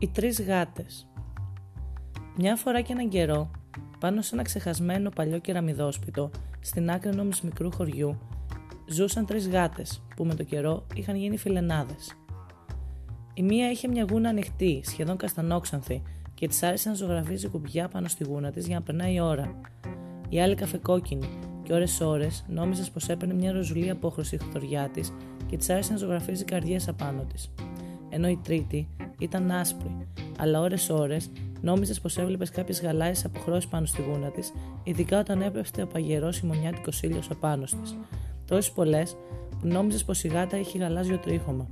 Οι τρεις γάτες Μια φορά και έναν καιρό, πάνω σε ένα ξεχασμένο παλιό κεραμιδόσπιτο, στην άκρη ενός μικρού χωριού, ζούσαν τρεις γάτες που με το καιρό είχαν γίνει φιλενάδες. Η μία είχε μια γούνα ανοιχτή, σχεδόν καστανόξανθη, και της άρεσε να ζωγραφίζει κουμπιά πάνω στη γούνα της για να περνάει η ώρα. Η άλλη καφεκόκκινη, και ώρε-ώρε νόμιζες πως έπαιρνε μια ροζουλή απόχρωση η χθοριά της και της άρεσε να ζωγραφίζει καρδιές απάνω της. Ενώ η τρίτη ήταν άσπρη, αλλά ώρε-ώρε νόμιζες πως έβλεπες κάποιες γαλάιε αποχρώσεις πάνω στη γούνα της, ειδικά όταν έπεφτε ο παγερός χειμωνιάτικο ήλιος απάνω της. Τόσες πολλές που νόμιζες πως η γάτα έχει γαλάζιο τρίχωμα.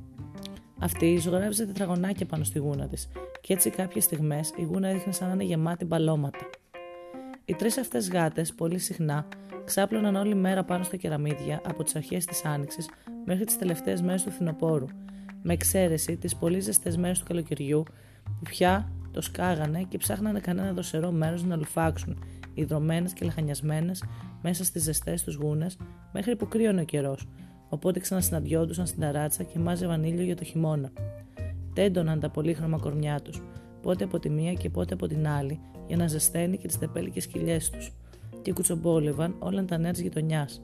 Αυτή ζωγράφιζε τετραγωνάκια πάνω στη γούνα της, και έτσι κάποιες στιγμές η γούνα έδειχνε σαν να είναι γεμάτη μπαλώματα. Οι τρεις αυτές γάτες πολύ συχνά ξάπλωναν όλη μέρα πάνω στα κεραμίδια από τις αρχές της Άνοιξης μέχρι τις τελευταίες μέρες του φθινοπόρου, με εξαίρεση τις πολύ ζεστές μέρες του καλοκαιριού που πια το σκάγανε και ψάχνανε κανένα δροσερό μέρος να λουφάξουν, ιδρωμένες και λαχανιασμένες μέσα στις ζεστές τους γούνες μέχρι που κρύωνε ο καιρός, οπότε ξανασυναντιόντουσαν στην ταράτσα και μάζευαν ήλιο για το χειμώνα. Τέντωναν τα πολύχρωμα κορμιά τους, πότε από τη μία και πότε από την άλλη, για να ζεσταίνει και τις τεπέλικες κοιλιές τους και κουτσομπόλευαν όλα τα νέα της γειτονιάς.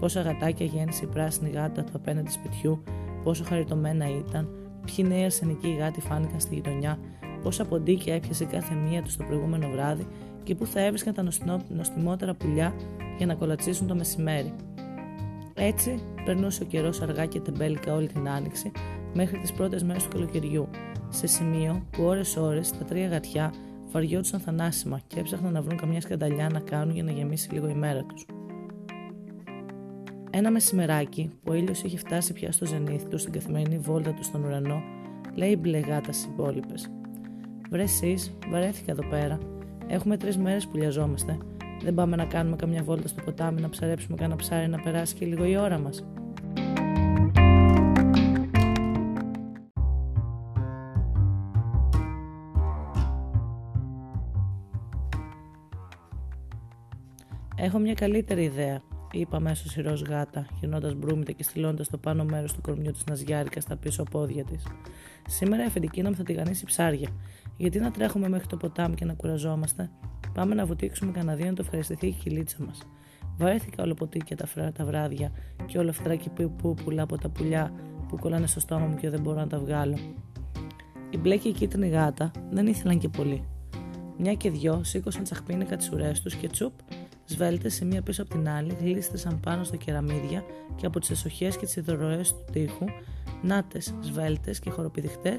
Πόσα γατάκια γέννησε η πράσινη γάτα του απέναντι σπιτιού, πόσο χαριτωμένα ήταν, ποιοι νέοι αρσενικοί γάτοι φάνηκαν στη γειτονιά, πόσα ποντίκια έπιασε κάθε μία τους το προηγούμενο βράδυ και πού θα έβρισκαν τα νοστιμότερα πουλιά για να κολατσίσουν το μεσημέρι. Έτσι περνούσε ο καιρός αργά και τεμπέλικα όλη την άνοιξη μέχρι τις πρώτες μέρες του καλοκαιριού, σε σημείο που ώρε-ώρε τα τρία γατιά βαριόντουσαν θανάσιμα και έψαχναν να βρουν καμιά σκανταλιά να κάνουν για να γεμίσει λίγο η μέρα τους. Ένα μεσημεράκι που ο ήλιος είχε φτάσει πια στο ζενήθι του στην καθημερινή βόλτα του στον ουρανό, λέει η μπλε γάτα στι υπόλοιπε. Βρε εσεί, βαρέθηκα εδώ πέρα. Έχουμε τρεις μέρες που λιαζόμαστε. Δεν πάμε να κάνουμε καμιά βόλτα στο ποτάμι να ψαρέψουμε κανένα ψάρι να περάσει και λίγο η ώρα μας. Έχω μια καλύτερη ιδέα, είπε αμέσως η ροζ γάτα, γυρνώντας μπρούμητα και στυλώντα το πάνω μέρος του κορμιού της Ναζιάρικα στα πίσω πόδια της. Σήμερα η αφεντική μου θα τηγανίσει ψάρια. Γιατί να τρέχουμε μέχρι το ποτάμι και να κουραζόμαστε; Πάμε να βουτήξουμε κανένα δύο να το ευχαριστηθεί η χιλίτσα μας. Βαρέθηκα ολοποτίκια τα, τα βράδια και όλα αυτά και που πουλά από τα πουλιά που κολλάνε στο στόμα μου και δεν μπορώ να τα βγάλω. Η μπλε και η κίτρινη γάτα δεν ήθελαν και πολύ. Μια και δυο σήκωσαν τσαχπίνικα τις ουρές τους και τσουπ σβέλτε σε μία πίσω από την άλλη, γλίστρησαν πάνω στα κεραμίδια και από τις εσοχές και τις υδροροές του τοίχου, νάτες, σβέλτες και χοροπηδιχτέ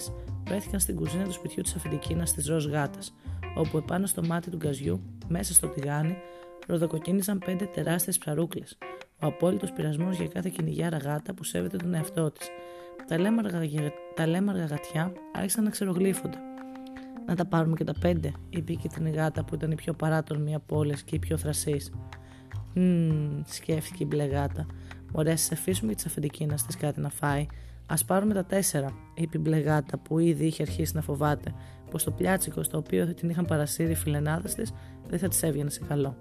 βρέθηκαν στην κουζίνα του σπιτιού της αφεντικίνας της ροζ γάτας, όπου επάνω στο μάτι του γκαζιού, μέσα στο τηγάνι, ροδοκοκκίνησαν πέντε τεράστιες ψαρούκλες. Ο απόλυτος πειρασμός για κάθε κυνηγιάρα γάτα που σέβεται τον εαυτό της. Τα λέμαργα, τα λέμαργα γατιά άρχισαν να ξερογλύφονται. Να τα πάρουμε και τα πέντε, είπε η κίτρινη γάτα που ήταν η πιο παράτολμη από όλες και η πιο θρασής. Μμμ, σκέφτηκε η μπλε γάτα. Ωραία, σε αφήσουμε και τη αφεντική να στείλει κάτι να φάει. Α πάρουμε τα τέσσερα, είπε η μπλε γάτα που ήδη είχε αρχίσει να φοβάται πως το πλιάτσικο στο οποίο την είχαν παρασύρει οι φιλενάδες της δεν θα της έβγαινε σε καλό.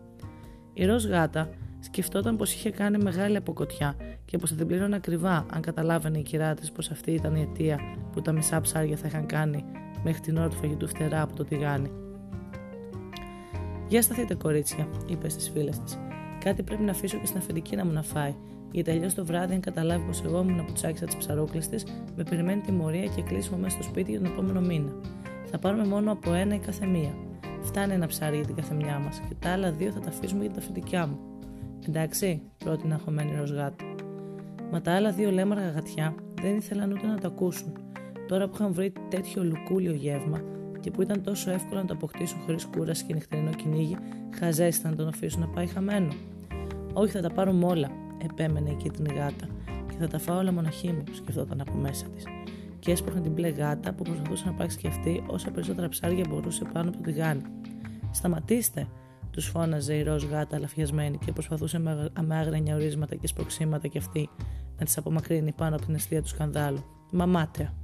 Η ροζ γάτα σκεφτόταν πως είχε κάνει μεγάλη αποκοτιά και πως θα την πλήρωνε ακριβά αν καταλάβαινε η κυρά της πως αυτή ήταν η αιτία που τα μισά ψάρια θα είχαν κάνει μέχρι την ώρα του φαγητού φτερά από το τηγάνι. Για σταθείτε, κορίτσια, είπε στις φίλες της. Κάτι πρέπει να αφήσω και στην αφεντική να μου να φάει, γιατί αλλιώς το βράδυ, αν καταλάβει πως εγώ ήμουν από τσάκισα της ψαρόκλη της, με περιμένει τιμωρία και κλείσιμο μέσα στο σπίτι για τον επόμενο μήνα. Θα πάρουμε μόνο από ένα η κάθε μία. Φτάνει ένα ψάρι για την καθεμιά μας και τα άλλα δύο θα τα αφήσουμε για την αφεντικιά μου. Εντάξει, πρότεινε αγχωμένη ροζγάτη. Μα τα άλλα δύο λέμαργα γατιά δεν ήθελαν ούτε να το ακούσουν τώρα που είχαν βρει τέτοιο λουκούλιο γεύμα και που ήταν τόσο εύκολο να το αποκτήσουν χωρίς κούραση και νυχτερινό κυνήγι, χαζέσταν να τον αφήσουν να πάει χαμένο. Όχι, θα τα πάρουμε όλα, επέμενε η κίτρινη γάτα, και θα τα φάω όλα μοναχή μου, σκεφτόταν από μέσα της. Και έσπροχνε την μπλε γάτα που προσπαθούσε να πάρει και αυτή όσα περισσότερα ψάρια μπορούσε πάνω από το τηγάνι. Σταματήστε, τους φώναζε η ροζ γάτα αλαφιασμένη και προσπαθούσε με άγρια ορίσματα και σπροξήματα κι αυτή να τις απομακρύνει πάνω από την αιστεία του σκανδάλου. Μαμάτια.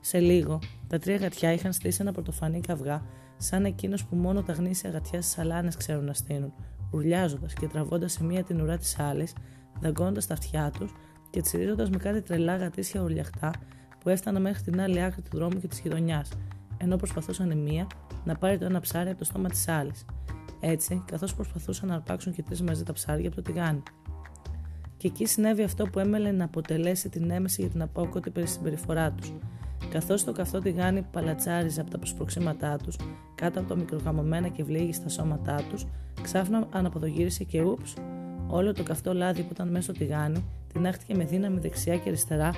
Σε λίγο, τα τρία γατιά είχαν στήσει ένα πρωτοφανή καυγά, σαν εκείνος που μόνο τα γνήσια γατιά στις αλάνε ξέρουν να στείλουν, ουρλιάζοντας και τραβώντας σε μία την ουρά της άλλης, δαγκώντας τα αυτιά τους και τσιρίζοντας με κάτι τρελά γατήσια ουρλιαχτά που έφταναν μέχρι την άλλη άκρη του δρόμου και της γειτονιάς. ενώ προσπαθούσαν η μία να πάρει το ένα ψάρι από το στόμα της άλλης. Έτσι, καθώς προσπαθούσαν να αρπάξουν και τρεις μαζί τα ψάρια από το τηγάνι. Και εκεί συνέβη αυτό που έμελε να αποτελέσει την έμεση για την απόκοτη συμπεριφορά τους. Καθώς το καυτό τηγάνι παλατσάριζε από τα προσπροξήματά τους, κάτω από τα μικρογαμωμένα και βλήγη σώματά τους, ξάφνα αναποδογύρισε και ούψ, όλο το καυτό λάδι που ήταν μέσα στο τηγάνι τεινάχτηκε με δύναμη δεξιά και αριστερά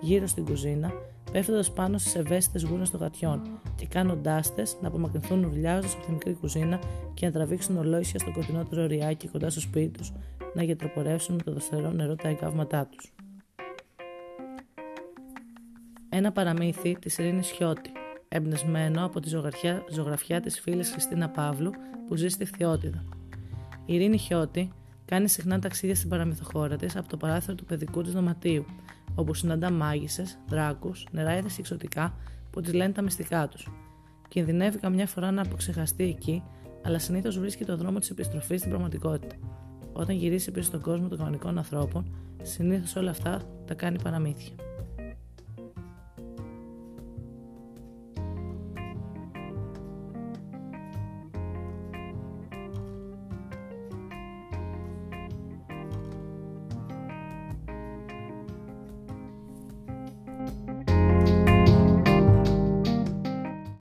γύρω στην κουζίνα, πέφτοντας πάνω στις ευαίσθητες γούνε των γατιών και κάνοντάς τες να απομακρυνθούν ουρλιάζοντα από τη μικρή κουζίνα και να τραβήξουν ολόισια στο κοντινότερο ριάκι κοντά στο σπίτι τους, να γιατροπορεύσουν με το δευτερό νερό τα εγκάβματά τους. Ένα παραμύθι της Ειρήνης Χιώτη, εμπνεσμένο από τη ζωγραφιά, ζωγραφιά της φίλης Χριστίνα Παύλου που ζει στη Φθιώτιδα. Η Ειρήνη Χιώτη κάνει συχνά ταξίδια στην παραμυθοχώρα της από το παράθυρο του παιδικού της δωματίου, όπου συναντά μάγισσες, δράκους, νεράιδες και εξωτικά που της λένε τα μυστικά τους. Κινδυνεύει καμιά φορά να αποξεχαστεί εκεί, αλλά συνήθως βρίσκει το δρόμο της επιστροφής στην πραγματικότητα. Όταν γυρίσει πίσω στον κόσμο των κανονικών ανθρώπων, συνήθως όλα αυτά τα κάνει παραμύθια.